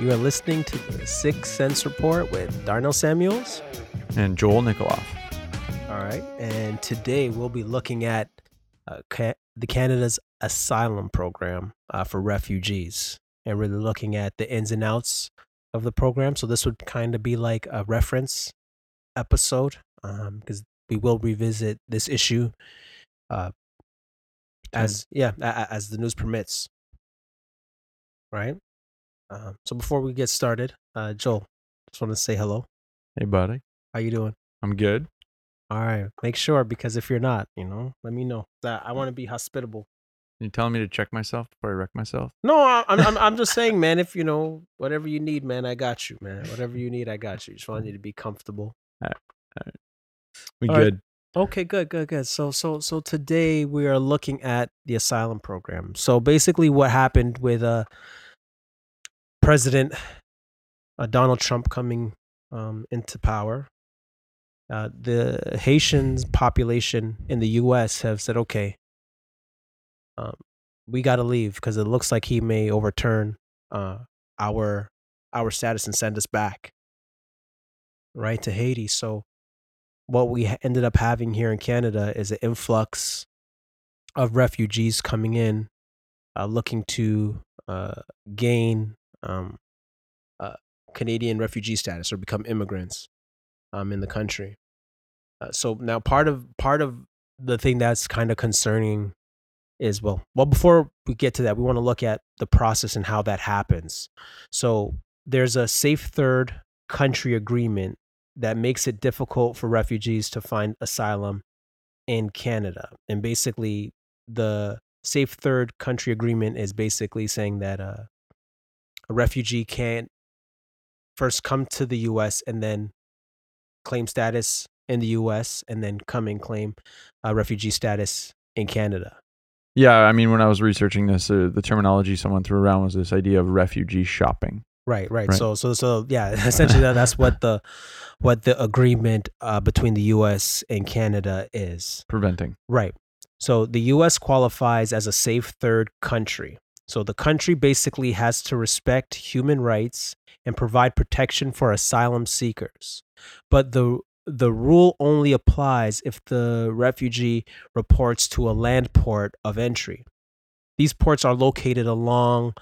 You are listening to the Six Cents Report with Darnell Samuels. and Joel Nikoloff. All right. And today we'll be looking at uh, ca- the Canada's asylum program uh, for refugees and really looking at the ins and outs of the program. So this would kind of be like a reference episode because we will revisit this issue uh, as yeah as the news permits. Right. Um, so before we get started, uh, Joel, just want to say hello. Hey, buddy. How you doing? I'm good. All right, make sure because if you're not, you know, let me know. That I want to be hospitable. You telling me to check myself before I wreck myself? No, I- I'm, I'm I'm just saying, man. If you know whatever you need, man, I got you, man. Whatever you need, I got you. Just want you to be comfortable. We All right. We good. Okay, good, good, good. So, so, so today we are looking at the asylum program. So basically, what happened with uh, President uh, Donald Trump coming um, into power? Uh, the Haitians population in the U.S. have said, "Okay, um, we got to leave because it looks like he may overturn uh, our our status and send us back right to Haiti." So what we ended up having here in Canada is an influx of refugees coming in, uh, looking to uh, gain um, uh, Canadian refugee status or become immigrants um, in the country. Uh, so now part of part of the thing that's kind of concerning is well well before we get to that we want to look at the process and how that happens so there's a safe third country agreement that makes it difficult for refugees to find asylum in Canada. And basically, the Safe Third Country Agreement is basically saying that uh, a refugee can't first come to the US and then claim status in the US and then come and claim uh, refugee status in Canada. Yeah, I mean, when I was researching this, uh, the terminology someone threw around was this idea of refugee shopping. Right, right. Right. So, so, so, yeah. Essentially, that, that's what the what the agreement uh, between the U.S. and Canada is. Preventing. Right. So the US qualifies as a safe third country. So the country basically has to respect human rights and provide protection for asylum seekers. But the the rule only applies if the refugee reports to a land port of entry. These ports are located along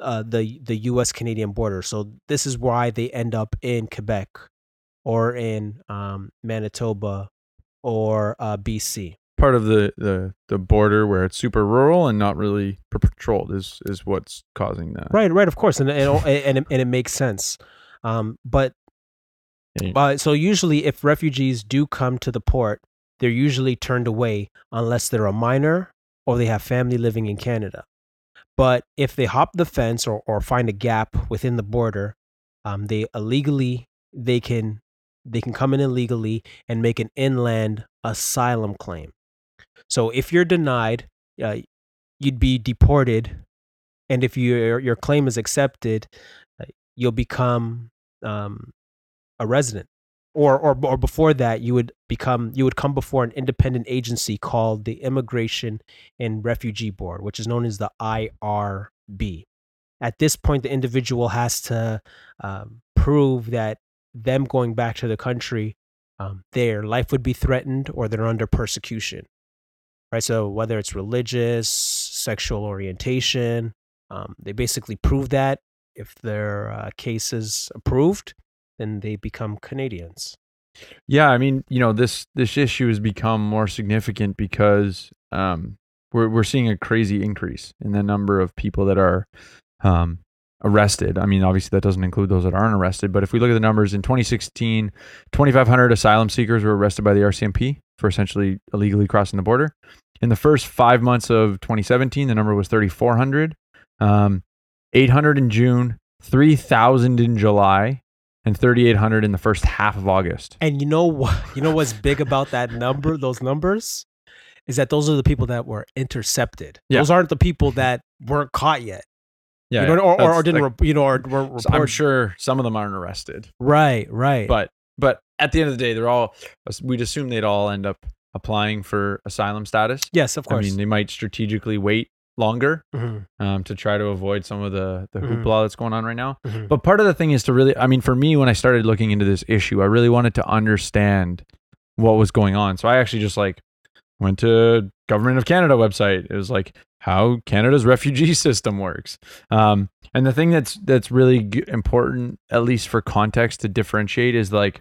uh, the the U.S. Canadian border, so this is why they end up in Quebec or in um, Manitoba or uh, BC. Part of the, the, the border where it's super rural and not really patrolled is, is what's causing that. Right, right, of course, and and and it, and it makes sense. Um, but uh, so usually, if refugees do come to the port, they're usually turned away unless they're a minor or they have family living in Canada. But if they hop the fence or, or find a gap within the border, um, they illegally they can they can come in illegally and make an inland asylum claim. So if you're denied, uh, you'd be deported, and if your your claim is accepted, uh, you'll become um, a resident. Or, or or before that, you would become you would come before an independent agency called the Immigration and Refugee Board, which is known as the IRB. At this point, the individual has to um, prove that them going back to the country, um, their life would be threatened or they're under persecution. Right. So whether it's religious, sexual orientation, um, they basically prove that. If their uh, case is approved, then they become Canadians. Yeah, I mean, you know, this this issue has become more significant because um, we're we're seeing a crazy increase in the number of people that are um, arrested. I mean, obviously that doesn't include those that aren't arrested, but if we look at the numbers in 2016, 2,500 asylum seekers were arrested by the RCMP for essentially illegally crossing the border. In the first five months of 2017, the number was 3,400, um, 800 in June, 3,000 in July, and 3,800 in the first half of August. And you know what? You know what's big about that number? Those numbers is that those are the people that were intercepted. Yeah. Those aren't the people that weren't caught yet. Yeah, you know, or, or, or didn't, like- rep- you know, or were so I'm sure some of them aren't arrested, Right, right. but but at the end of the day, they're all. We'd assume they'd all end up applying for asylum status. yes, of course. I mean, they might strategically wait longer Mhm, um, to try to avoid some of the the Mhm. hoopla that's going on right now. mhm. But part of the thing is to really, I mean, for me, when I started looking into this issue, I really wanted to understand what was going on. So I actually just like went to Government of Canada website. It was like how Canada's refugee system works. Um, and the thing that's that's really g- important, at least for context, to differentiate is like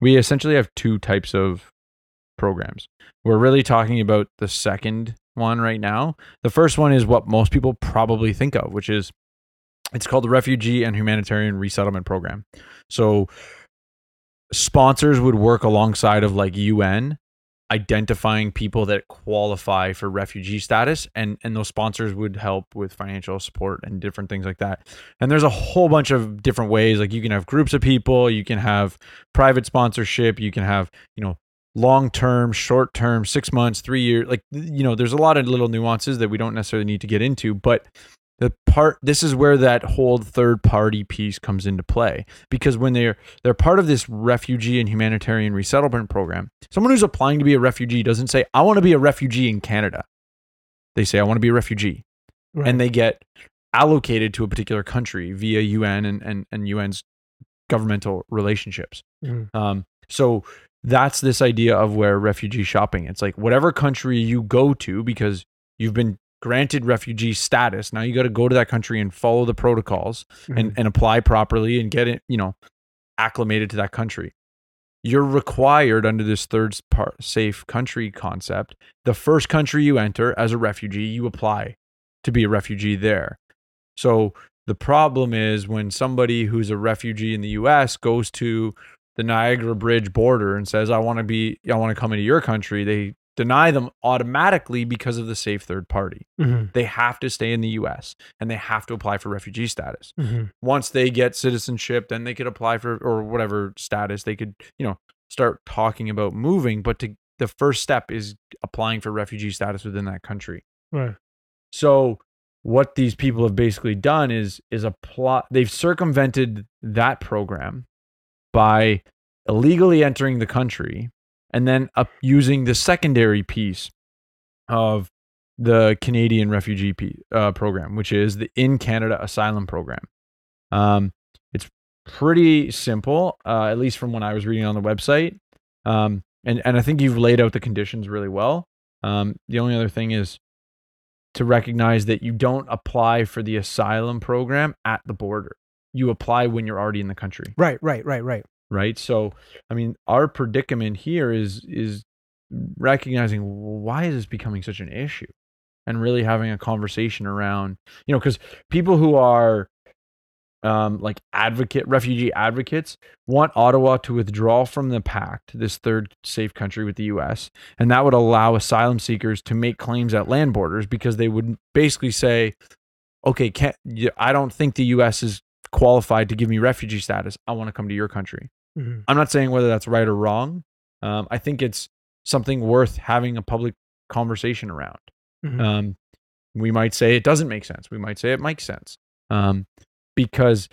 we essentially have two types of programs. We're really talking about the second one right now. The first one is what most people probably think of, which is it's called the Refugee and Humanitarian Resettlement Program. So sponsors would work alongside of like UN identifying people that qualify for refugee status and and those sponsors would help with financial support and different things like that. And there's a whole bunch of different ways like you can have groups of people, you can have private sponsorship, you can have, you know, long term, short term, 6 months, 3 years, like you know, there's a lot of little nuances that we don't necessarily need to get into, but the part this is where that whole third party piece comes into play because when they're they're part of this refugee and humanitarian resettlement program someone who's applying to be a refugee doesn't say i want to be a refugee in canada they say i want to be a refugee Right. and they get allocated to a particular country via un and, and, and un's governmental relationships Mhm. um, so that's this idea of where refugee shopping it's like whatever country you go to because you've been granted refugee status now you got to go to that country and follow the protocols and, mm-hmm. and apply properly and get it you know acclimated to that country. You're required under this third part safe country concept the first country you enter as a refugee you apply to be a refugee there. So the problem is when somebody who's a refugee in the US goes to the Niagara Bridge border and says, I want to be, I want to come into your country, they deny them automatically because of the safe third party. Mhm, They have to stay in the US and they have to apply for refugee status. mhm. Once they get citizenship, then they could apply for, or whatever status, they could, you know, start talking about moving. But to, the first step is applying for refugee status within that country. Right. So what these people have basically done is is apply they've circumvented that program by illegally entering the country and then using the secondary piece of the Canadian refugee uh, program, which is the in Canada asylum program. Um, it's pretty simple, uh, at least from when I was reading on the website. Um, and and I think you've laid out the conditions really well. Um, the only other thing is to recognize that you don't apply for the asylum program at the border. You apply when you're already in the country, Right, right, right, right. right? So, I mean, our predicament here is is recognizing why is this becoming such an issue, and really having a conversation around, you know, because people who are um, like advocate refugee advocates want Ottawa to withdraw from the pact, this third safe country with the U.S., and that would allow asylum seekers to make claims at land borders because they would basically say, "Okay, can't, I don't think the U.S. is qualified to give me refugee status. I want to come to your country." Mhm. I'm not saying whether that's right or wrong. Um, I think it's something worth having a public conversation around. Mhm. Um, we might say it doesn't make sense. We might say it makes sense. Um, because,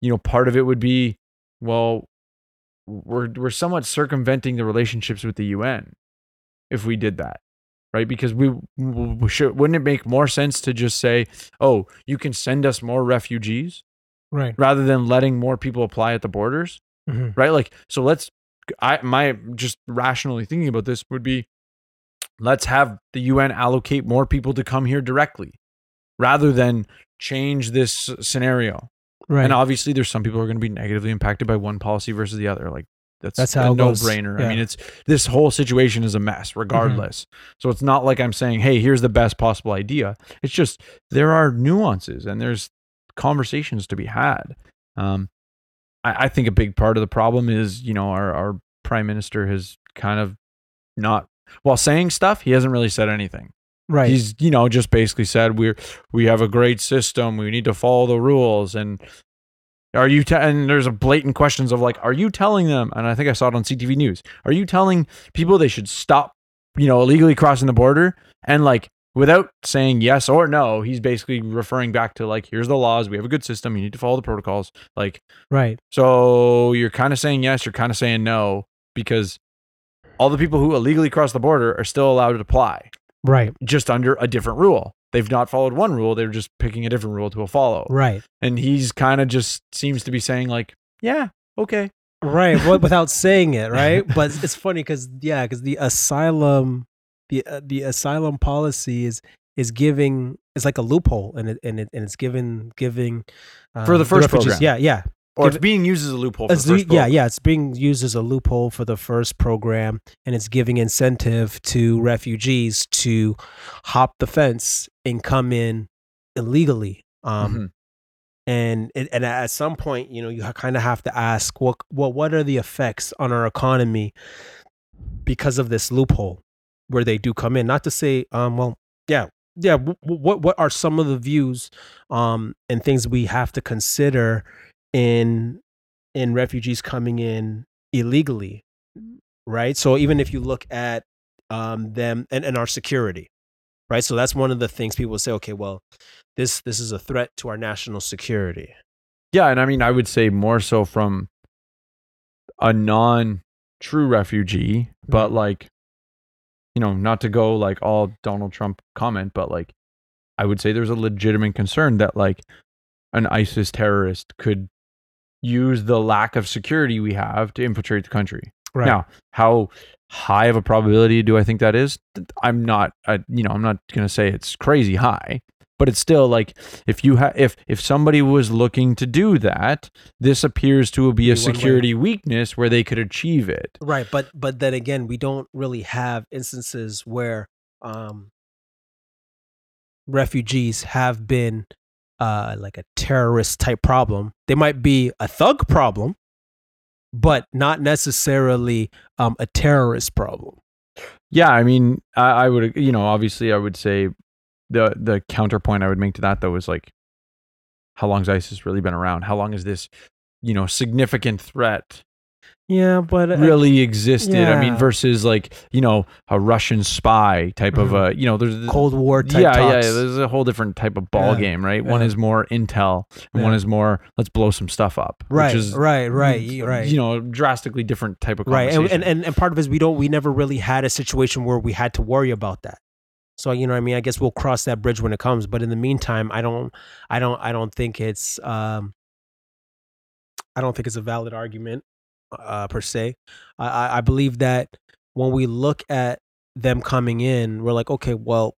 you know, part of it would be, well, we're we're somewhat circumventing the relationships with the UN if we did that, right? Because we, we should, wouldn't it make more sense to just say, oh, you can send us more refugees Right. rather than letting more people apply at the borders? Mhm. right like so let's i my just rationally thinking about this would be let's have the un allocate more people to come here directly rather than change this scenario Right. and obviously there's some people who are going to be negatively impacted by one policy versus the other like that's, That's a how it no-brainer i mean it's this whole situation is a mess regardless so it's not like i'm saying hey here's the best possible idea it's just there are nuances and there's conversations to be had um, I, I think a big part of the problem is you know our, our prime minister has kind of not while saying stuff he hasn't really said anything right. he's you know just basically said we're we have a great system we need to follow the rules and Are you te- and there's a blatant questions of like, are you telling them? And I think I saw it on CTV News. Are you telling people they should stop, you know, illegally crossing the border? And like without saying yes or no, he's basically referring back to like, here's the laws. We have a good system. You need to follow the protocols. Like, Right. so you're kind of saying yes, you're kind of saying no because all the people who illegally cross the border are still allowed to apply, Right. just under a different rule. They've not followed one rule; they're just picking a different rule to follow. Right. And he's kind of just seems to be saying like, "Yeah, okay, Right. Well, without saying it, right? But it's funny because yeah, because the asylum, the uh, the asylum policy is is giving it's like a loophole, and it and it and it's giving giving uh, For the first refugees- program. Yeah, yeah. or Give it's being used as a loophole." As the the- first yeah, program. yeah. It's being used as a loophole for the first program, and it's giving incentive to refugees to hop the fence and come in illegally. Um, Mhm. and it, and at some point, you know, you kind of have to ask, what what what are the effects on our economy because of this loophole where they do come in? Not to say, um, well, yeah, yeah. W- w- what what are some of the views, um, and things we have to consider in in refugees coming in illegally, right? So even if you look at um, them and, and our security, right? So that's one of the things people say. Okay, well, this this is a threat to our national security. Yeah, and I mean, I would say more so from a non-true refugee, but Mhm. like, you know, not to go like all Donald Trump comment, but like, I would say there's a legitimate concern that like an ISIS terrorist could use the lack of security we have to infiltrate the country. Right. Now, how high of a probability do I think that is? I'm not, I, you know, I'm not gonna say it's crazy high, but it's still like if you have, if if somebody was looking to do that, this appears to be a security weakness where they could achieve it. Right, but but then again, we don't really have instances where um, refugees have been uh, like a terrorist type problem. They might be a thug problem, but not necessarily um, a terrorist problem. Yeah, I mean, I, I would, you know, obviously, I would say the the counterpoint I would make to that though is like, how long has ISIS really been around? How long has this, you know, significant threat Yeah, but uh, really existed. I mean, versus like you know a Russian spy type of Mhm. a you know there's Cold War type yeah yeah talks. yeah. There's a whole different type of ball Yeah, game, right? One is more intel, and one is more let's blow some stuff up. right, which is right, right, right. You know, drastically different type of right and, and and part of it is we don't we never really had a situation where we had to worry about that so you know what i mean? I guess we'll cross that bridge when it comes but in the meantime i don't i don't i don't think it's um i don't think it's a valid argument uh per se. I i, believe that when we look at them coming in we're like okay well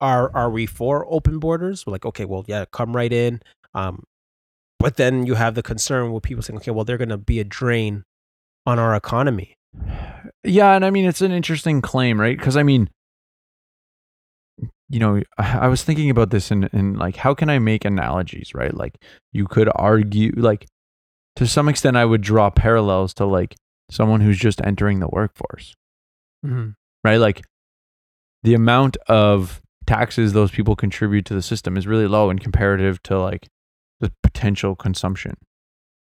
are are we for open borders? We're like okay well yeah come right in. Um but then you have the concern with people saying okay well they're going to be a drain on our economy Yeah, and I mean it's an interesting claim, right? Because I mean, you know, I was thinking about this and and like how can I make analogies, right? Like you could argue, like to some extent, I would draw parallels to like someone who's just entering the workforce, mm-hmm. right? Like the amount of taxes those people contribute to the system is really low in comparative to like the potential consumption,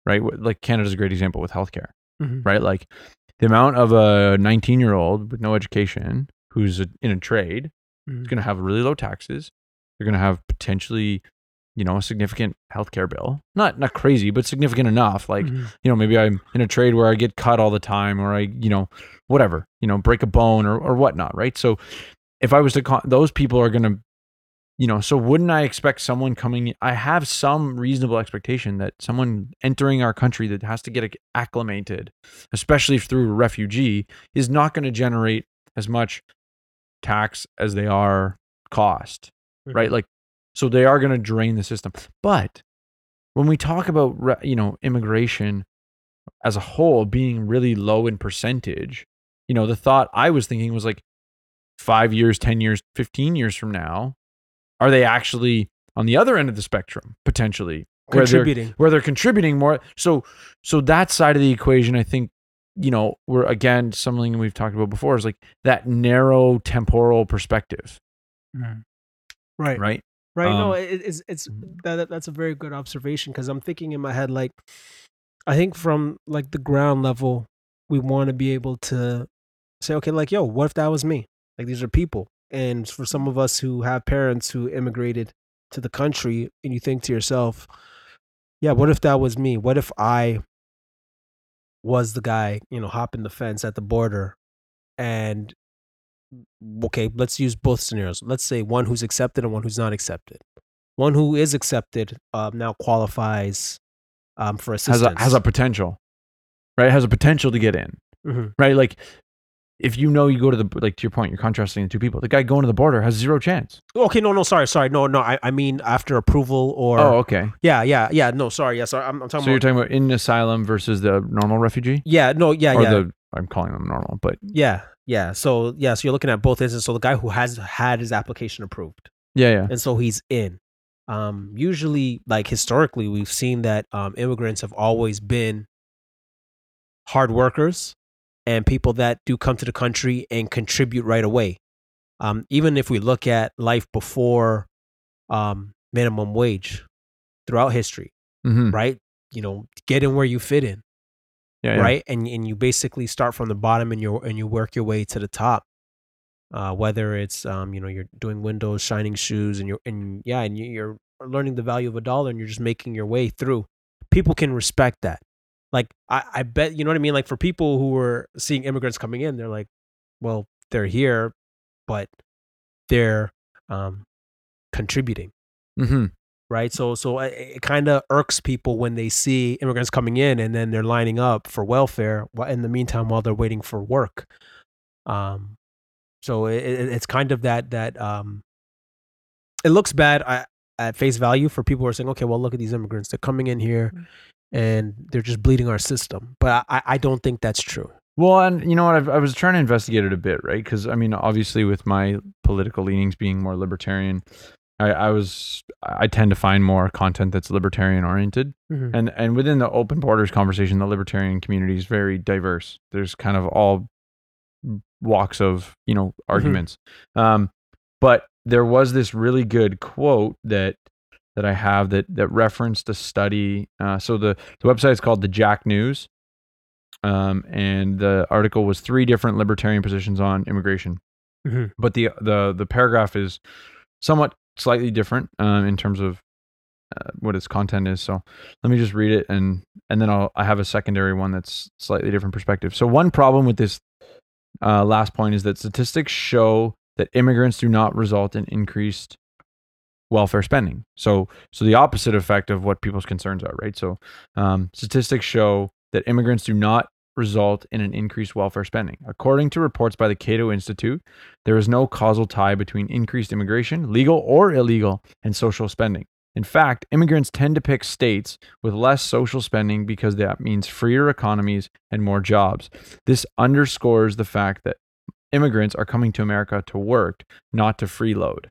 right? Like Canada's a great example with healthcare mm-hmm. right? Like the amount of a 19 year old with no education who's a, in a trade is Mhm. going to have really low taxes. They're going to have potentially, you know, a significant healthcare bill. Not not crazy, but significant enough. Like Mhm. you know, maybe I'm in a trade where I get cut all the time, or I, you know, whatever, you know, break a bone or or whatnot, right? So if I was to, con- those people are going to, you know, so wouldn't I expect someone coming? I have some reasonable expectation that someone entering our country that has to get acclimated, especially through a refugee, is not going to generate as much tax as they are cost, mm-hmm. right? Like, so they are going to drain the system. But when we talk about you know immigration as a whole being really low in percentage, you know, the thought I was thinking was like five years, ten years, fifteen years from now, are they actually on the other end of the spectrum potentially where they're- contributing where they're contributing more. So so that side of the equation, I think, you know, we're again something we've talked about before is like that narrow temporal perspective, right right? Right. no, Um, it, it's it's Mhm. that, that- that's a very good observation because I'm thinking in my head like, I think from like the ground level, we want to be able to say, okay, like, yo, what if that was me? Like these are people, and for some of us who have parents who immigrated to the country, and you think to yourself, yeah, what if that was me? What if I was the guy, you know, hopping the fence at the border, and okay, let's use both scenarios. Let's say one who's accepted and one who's not accepted. One who is accepted um, now qualifies um, for has assistance. a has a potential, right? Has a potential to get in, Mhm. right? Like if you know you go to the like to your point, you're contrasting the two people. The guy going to the border has zero chance. Okay, no, no, sorry, sorry, no, no. I, I mean after approval or oh, okay. yeah, yeah, yeah. No, sorry, yeah, sorry. I'm, I'm talking So you're talking about in asylum versus the normal refugee, yeah, no, yeah, or yeah, the I'm calling them normal, but yeah, yeah. So yeah, so you're looking at both instances. So the guy who has had his application approved, yeah, yeah, and so he's in. Um, usually, like historically, we've seen that um, immigrants have always been hard workers and people that do come to the country and contribute right away. Um, even if we look at life before um, minimum wage throughout history, hmm right? You know, get in where you fit in, yeah, yeah. right? And and you basically start from the bottom and you and you work your way to the top. Uh, whether it's um, you know you're doing windows, shining shoes, and you're and yeah, and you're learning the value of a dollar, and you're just making your way through. People can respect that. Like I, I bet you know what I mean. Like for people who were seeing immigrants coming in, they're like, well, they're here, but they're um, contributing hmm right? So so it, it kind of irks people when they see immigrants coming in and then they're lining up for welfare in the meantime while they're waiting for work. Um, so it, it, it's kind of that that um, it looks bad at, at face value for people who are saying, okay, well, look at these immigrants; they're coming in here and they're just bleeding our system. But I, I don't think that's true. Well, and you know what? I've, I was trying to investigate it a bit, right? Because I mean, obviously, with my political leanings being more libertarian, I, I was I tend to find more content that's libertarian oriented, Mhm. and and within the open borders conversation, the libertarian community is very diverse. There's kind of all walks of you know arguments, um, but there was this really good quote that that I have that that referenced a study. Uh, so the the website is called the Jack News um, and the article was three different libertarian positions on immigration. Mhm. But the the the paragraph is somewhat slightly different um, in terms of uh, what its content is. So let me just read it, and and then I'll I have a secondary one that's slightly different perspective. So one problem with this uh, last point is that statistics show that immigrants do not result in increased welfare spending. So so the opposite effect of what people's concerns are, right? So um, statistics show that immigrants do not result in an increased welfare spending. According to reports by the Cato Institute, there is no causal tie between increased immigration, legal or illegal, and social spending. In fact, immigrants tend to pick states with less social spending because that means freer economies and more jobs. This underscores the fact that immigrants are coming to America to work, not to freeload.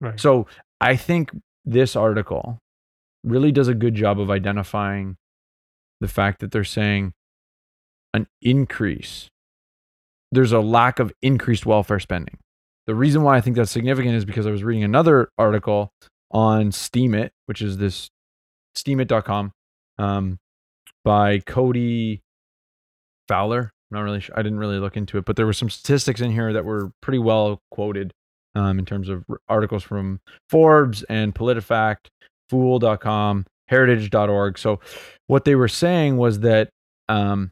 Right. So I think this article really does a good job of identifying the fact that they're saying an increase. There's a lack of increased welfare spending. The reason why I think that's significant is because I was reading another article on Steemit, which is this steemit.com um, by Cody Fowler. I'm not really sure. I didn't really look into it, but there were some statistics in here that were pretty well quoted um, in terms of articles from Forbes and PolitiFact, Fool.com, Heritage.org. So what they were saying was that um,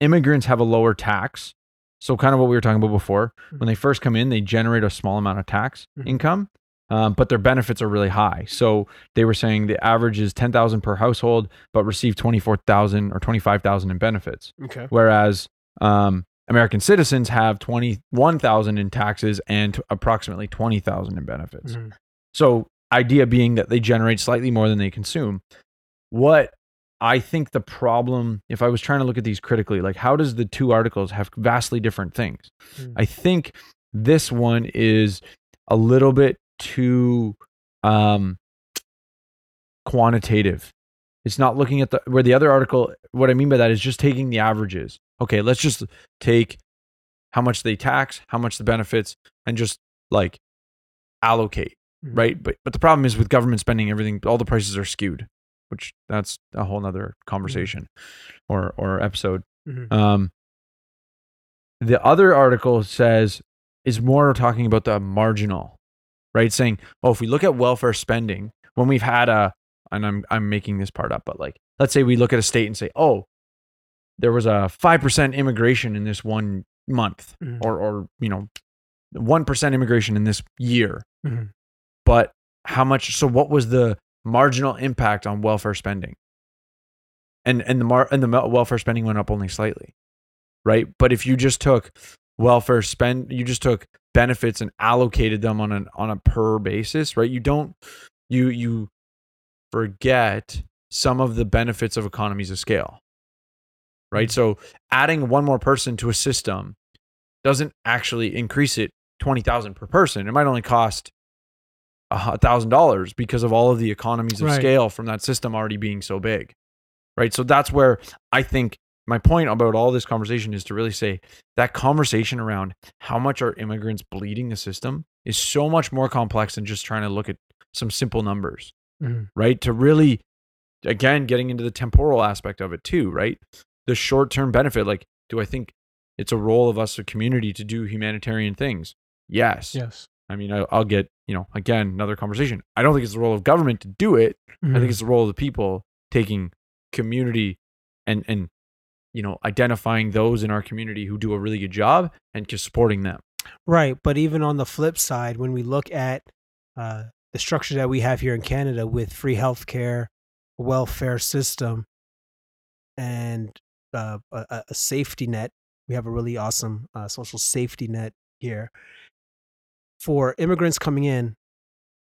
immigrants have a lower tax. So kind of what we were talking about before. When they first come in, they generate a small amount of tax Mhm. income, um, but their benefits are really high. So they were saying the average is ten thousand per household, but receive twenty four thousand or twenty five thousand in benefits Okay. whereas um, American citizens have twenty one thousand in taxes and t- approximately twenty thousand in benefits. Mhm. So, idea being that they generate slightly more than they consume. What I think the problem, if I was trying to look at these critically, like how does the two articles have vastly different things? Mm. I think this one is a little bit too um, quantitative. It's not looking at the where the other article. What I mean by that is just taking the averages. Okay, let's just take how much they tax, how much the benefits, and just like allocate. Mhm. right? But but the problem is with government spending, everything, all the prices are skewed, which that's a whole nother conversation or or episode. Mhm. Um, the other article says is more talking about the marginal, right? Saying, oh, if we look at welfare spending, when we've had a, and I'm I'm making this part up, but like, let's say we look at a state and say, oh, there was a five percent immigration in this one month, Mhm. or or you know, one percent immigration in this year, Mhm. but how much? So what was the marginal impact on welfare spending? And and the mar and the welfare spending went up only slightly, right? But if you just took welfare spend, you just took benefits and allocated them on an on a per basis, right? You don't you you forget some of the benefits of economies of scale, right? So adding one more person to a system doesn't actually increase it twenty thousand per person. It might only cost a thousand dollars because of all of the economies of Right. scale from that system already being so big, right? So that's where I think my point about all this conversation is to really say that conversation around how much are immigrants bleeding the system is so much more complex than just trying to look at some simple numbers, Mhm. right? To really, again, getting into the temporal aspect of it too, right? The short term benefit, like, do I think it's a role of us, a community, to do humanitarian things? Yes. Yes. I mean, I, I'll get, you know, again, another conversation. I don't think it's the role of government to do it. I Mhm. think it's the role of the people taking community and, and, you know, identifying those in our community who do a really good job and just supporting them. Right, but even on the flip side, when we look at uh, the structure that we have here in Canada with free healthcare, welfare system, and uh, a, a- a safety net, we have a really awesome uh, social safety net here. For immigrants coming in,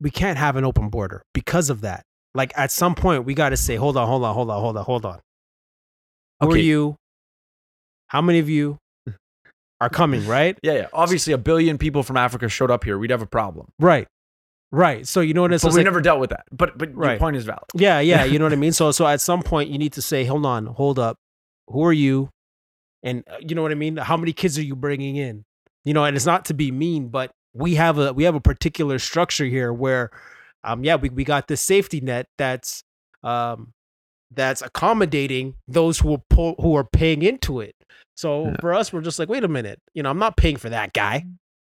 we can't have an open border because of that. Like at some point, we got to say, hold on, hold on, hold on, hold on, hold on. Who are you? How many of you are coming? Right. Yeah, yeah. Obviously, a billion people from Africa showed up here. We'd have a problem. Right. Right. So you know what it's but it's we like- never dealt with that. But but your point is valid. Yeah, yeah, you know what I mean? So so at some point you need to say, "Hold on, hold up. Who are you?" And uh, you know what I mean? How many kids are you bringing in? You know, and it's not to be mean, but we have a we have a particular structure here where um yeah, we we got this safety net that's um that's accommodating those who are pull, who are paying into it. So Yeah. for us we're just like, "Wait a minute. You know, I'm not paying for that guy."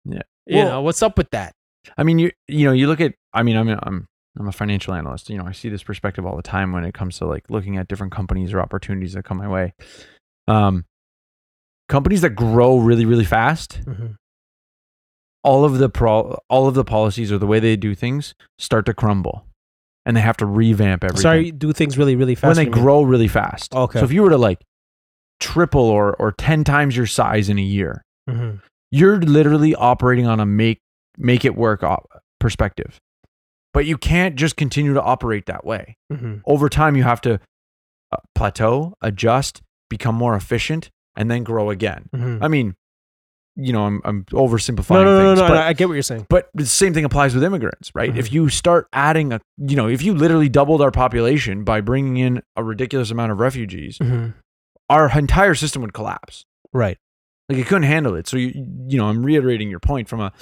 Yeah. You Well- know, what's up with that? I mean, you you know, you look at. I mean, I'm a, I'm I'm a financial analyst. You know, I see this perspective all the time when it comes to like looking at different companies or opportunities that come my way. Um, companies that grow really really fast, Mhm. all of the pro, all of the policies or the way they do things start to crumble, and they have to revamp everything. Sorry, do things really really fast when they you mean? grow really fast. Okay. So if you were to like triple or or ten times your size in a year, Mhm. you're literally operating on a make make it work op- perspective. But you can't just continue to operate that way. Mhm. Over time, you have to uh, plateau, adjust, become more efficient, and then grow again. Mhm. I mean, you know, I'm I'm oversimplifying No, no, no, things, no, but, no. I get what you're saying. but the same thing applies with immigrants, right? Mhm. If you start adding a, you know, if you literally doubled our population by bringing in a ridiculous amount of refugees, our entire system would collapse. Right. Like it couldn't handle it. So you you know, I'm reiterating your point from a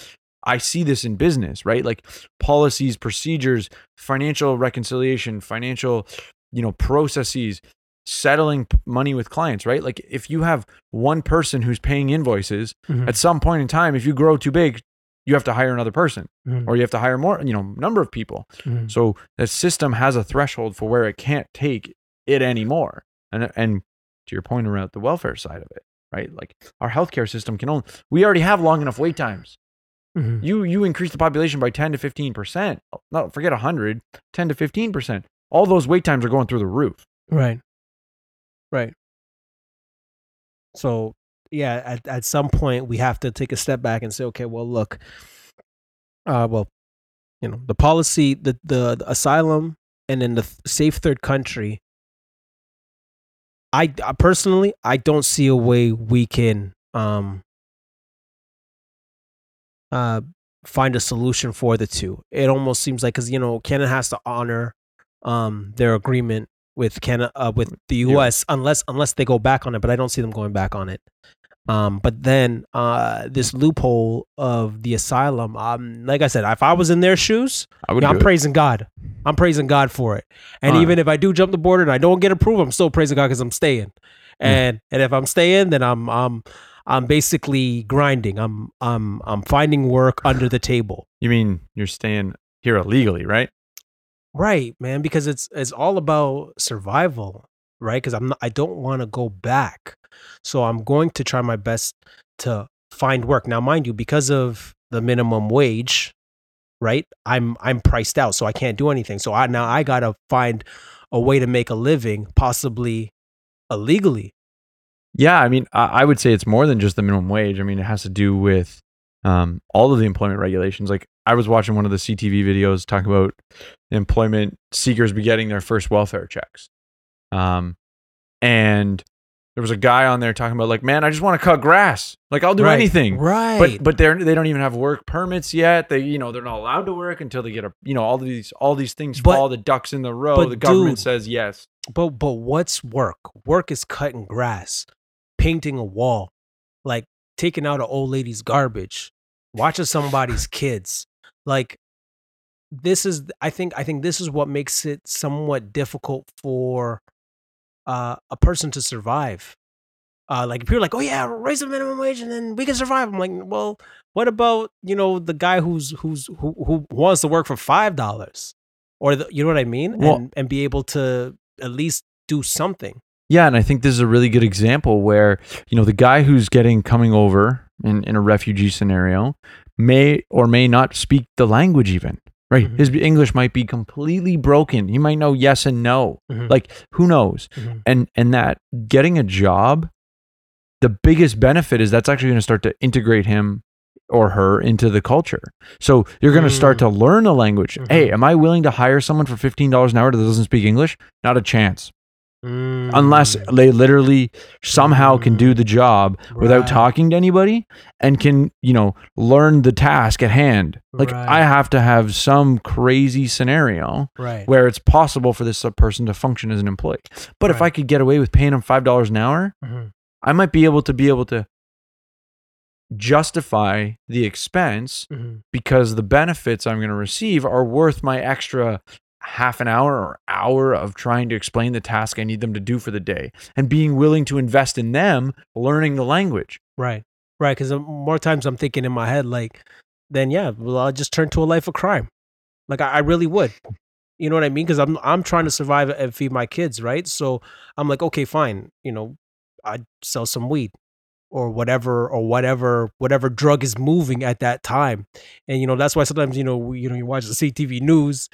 I see this in business, right? Like policies, procedures, financial reconciliation, financial, you know, processes, settling money with clients, right? Like if you have one person who's paying invoices, Mhm. at some point in time, if you grow too big, you have to hire another person Mhm. or you have to hire more, you know, number of people. Mhm. So the system has a threshold for where it can't take it anymore. And and to your point around the welfare side of it, right? Like our healthcare system can only we already have long enough wait times. Mhm. You you increase the population by 10 to 15%. No, forget 100, 10 to 15%. All those wait times are going through the roof. Right. Right. So yeah, at, at some point we have to take a step back and say, okay, well look, uh well, you know, the policy, the the, the asylum and then the th- safe third country. I, I personally I don't see a way we can um uh find a solution for the two. It almost seems like cuz you know, Canada has to honor um their agreement with Canada uh, with the Yeah. US unless unless they go back on it, but I don't see them going back on it. Um, but then uh, this loophole of the asylum, um, like I said, if I was in their shoes, I would yeah, I'm it. praising God. I'm praising God for it. And even if I do jump the border and I don't get approved, I'm still praising God because I'm staying. And and if I'm staying, then I'm I'm I'm basically grinding. I'm I'm I'm finding work under the table. You mean you're staying here illegally, right? Right, man, because it's it's all about survival, right? Because I'm not, I don't want to go back, so I'm going to try my best to find work. Now, mind you, because of the minimum wage, right? I'm I'm priced out, so I can't do anything. So I now I gotta find a way to make a living, possibly illegally. Yeah, I mean, I, I would say it's more than just the minimum wage. I mean, it has to do with um, all of the employment regulations. Like, I was watching one of the CTV videos talking about employment seekers be getting their first welfare checks, um, and there was a guy on there talking about like, man, I just want to cut grass. Like, I'll do Right, anything. right? But but they're they don't even have work permits yet. They you know they're not allowed to work until they get a you know all these all these things But- fall the ducks in the row. The government dude, says yes. But but what's work? Work is cutting grass, painting a wall, like taking out an old lady's garbage, watching somebody's kids. Like this is I think I think this is what makes it somewhat difficult for uh, a person to survive. Uh, like people are like, oh yeah, raise the minimum wage and then we can survive. I'm like, well, what about you know the guy who's who's who who wants to work for five dollars, or the, you know what I mean, Well- and and be able to at least do something. Yeah, and I think this is a really good example where, you know, the guy who's getting coming over in, in a refugee scenario may or may not speak the language even. Right. Mhm. His English might be completely broken. He might know yes and no. Mhm. Like who knows? Mhm. And and that getting a job, the biggest benefit is that's actually going to start to integrate him or her into the culture. So you're going to start Mm. to learn the language. Hey, Mhm. am I willing to hire someone for $15 an hour that doesn't speak English? Not a chance unless Mm. they literally somehow can do the job without talking to anybody and can you know learn the task at hand like Right. i have to have some crazy scenario right. where it's possible for this person to function as an employee but if i could get away with paying them five dollars an hour Mhm. i might be able to be able to justify the expense Mhm. because the benefits I'm going to receive are worth my extra half an hour or hour of trying to explain the task I need them to do for the day and being willing to invest in them learning the language. Right. Right. Because um, more times I'm thinking in my head, like, then yeah, well, I'll just turn to a life of crime. Like I, I really would. You know what I mean? Because I'm I'm trying to survive and feed my kids, right? So I'm like, okay, fine. You know, I sell some weed or whatever or whatever whatever drug is moving at that time. And you know, that's why sometimes you know you know you watch the CTV news.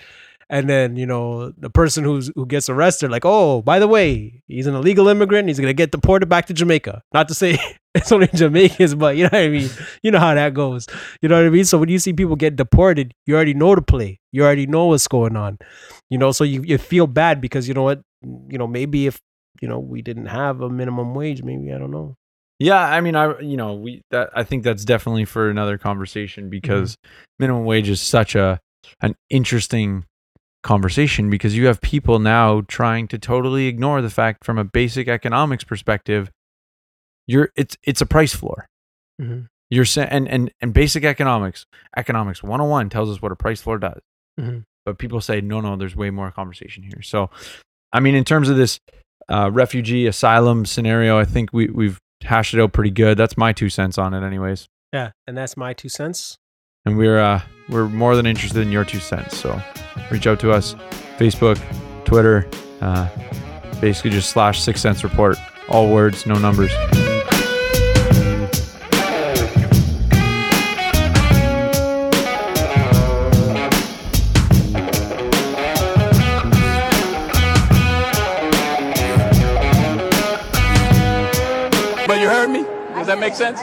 And then you know the person who's who gets arrested, like, oh, by the way, he's an illegal immigrant. He's gonna get deported back to Jamaica. Not to say it's only Jamaicans, but you know what I mean. You know how that goes. You know what I mean. So when you see people get deported, you already know the play. You already know what's going on. You know, so you, you feel bad because you know what, you know, maybe if you know we didn't have a minimum wage, maybe I don't know. Yeah, I mean I you know, we that I think that's definitely for another conversation mm-hmm. because minimum wage is such a an interesting conversation because you have people now trying to totally ignore the fact from a basic economics perspective you're it's it's a price floor. Mhm. You're saying and, and and basic economics, economics 101 tells us what a price floor does. Mhm. But people say no no there's way more conversation here. So I mean in terms of this uh, refugee asylum scenario, I think we we've hashed it out pretty good. That's my two cents on it anyways. Yeah, and that's my two cents. And we're uh we're more than interested in your two cents. So reach out to us, Facebook, Twitter, uh, basically just slash six cents report. All words, no numbers. But you heard me? Does that make sense?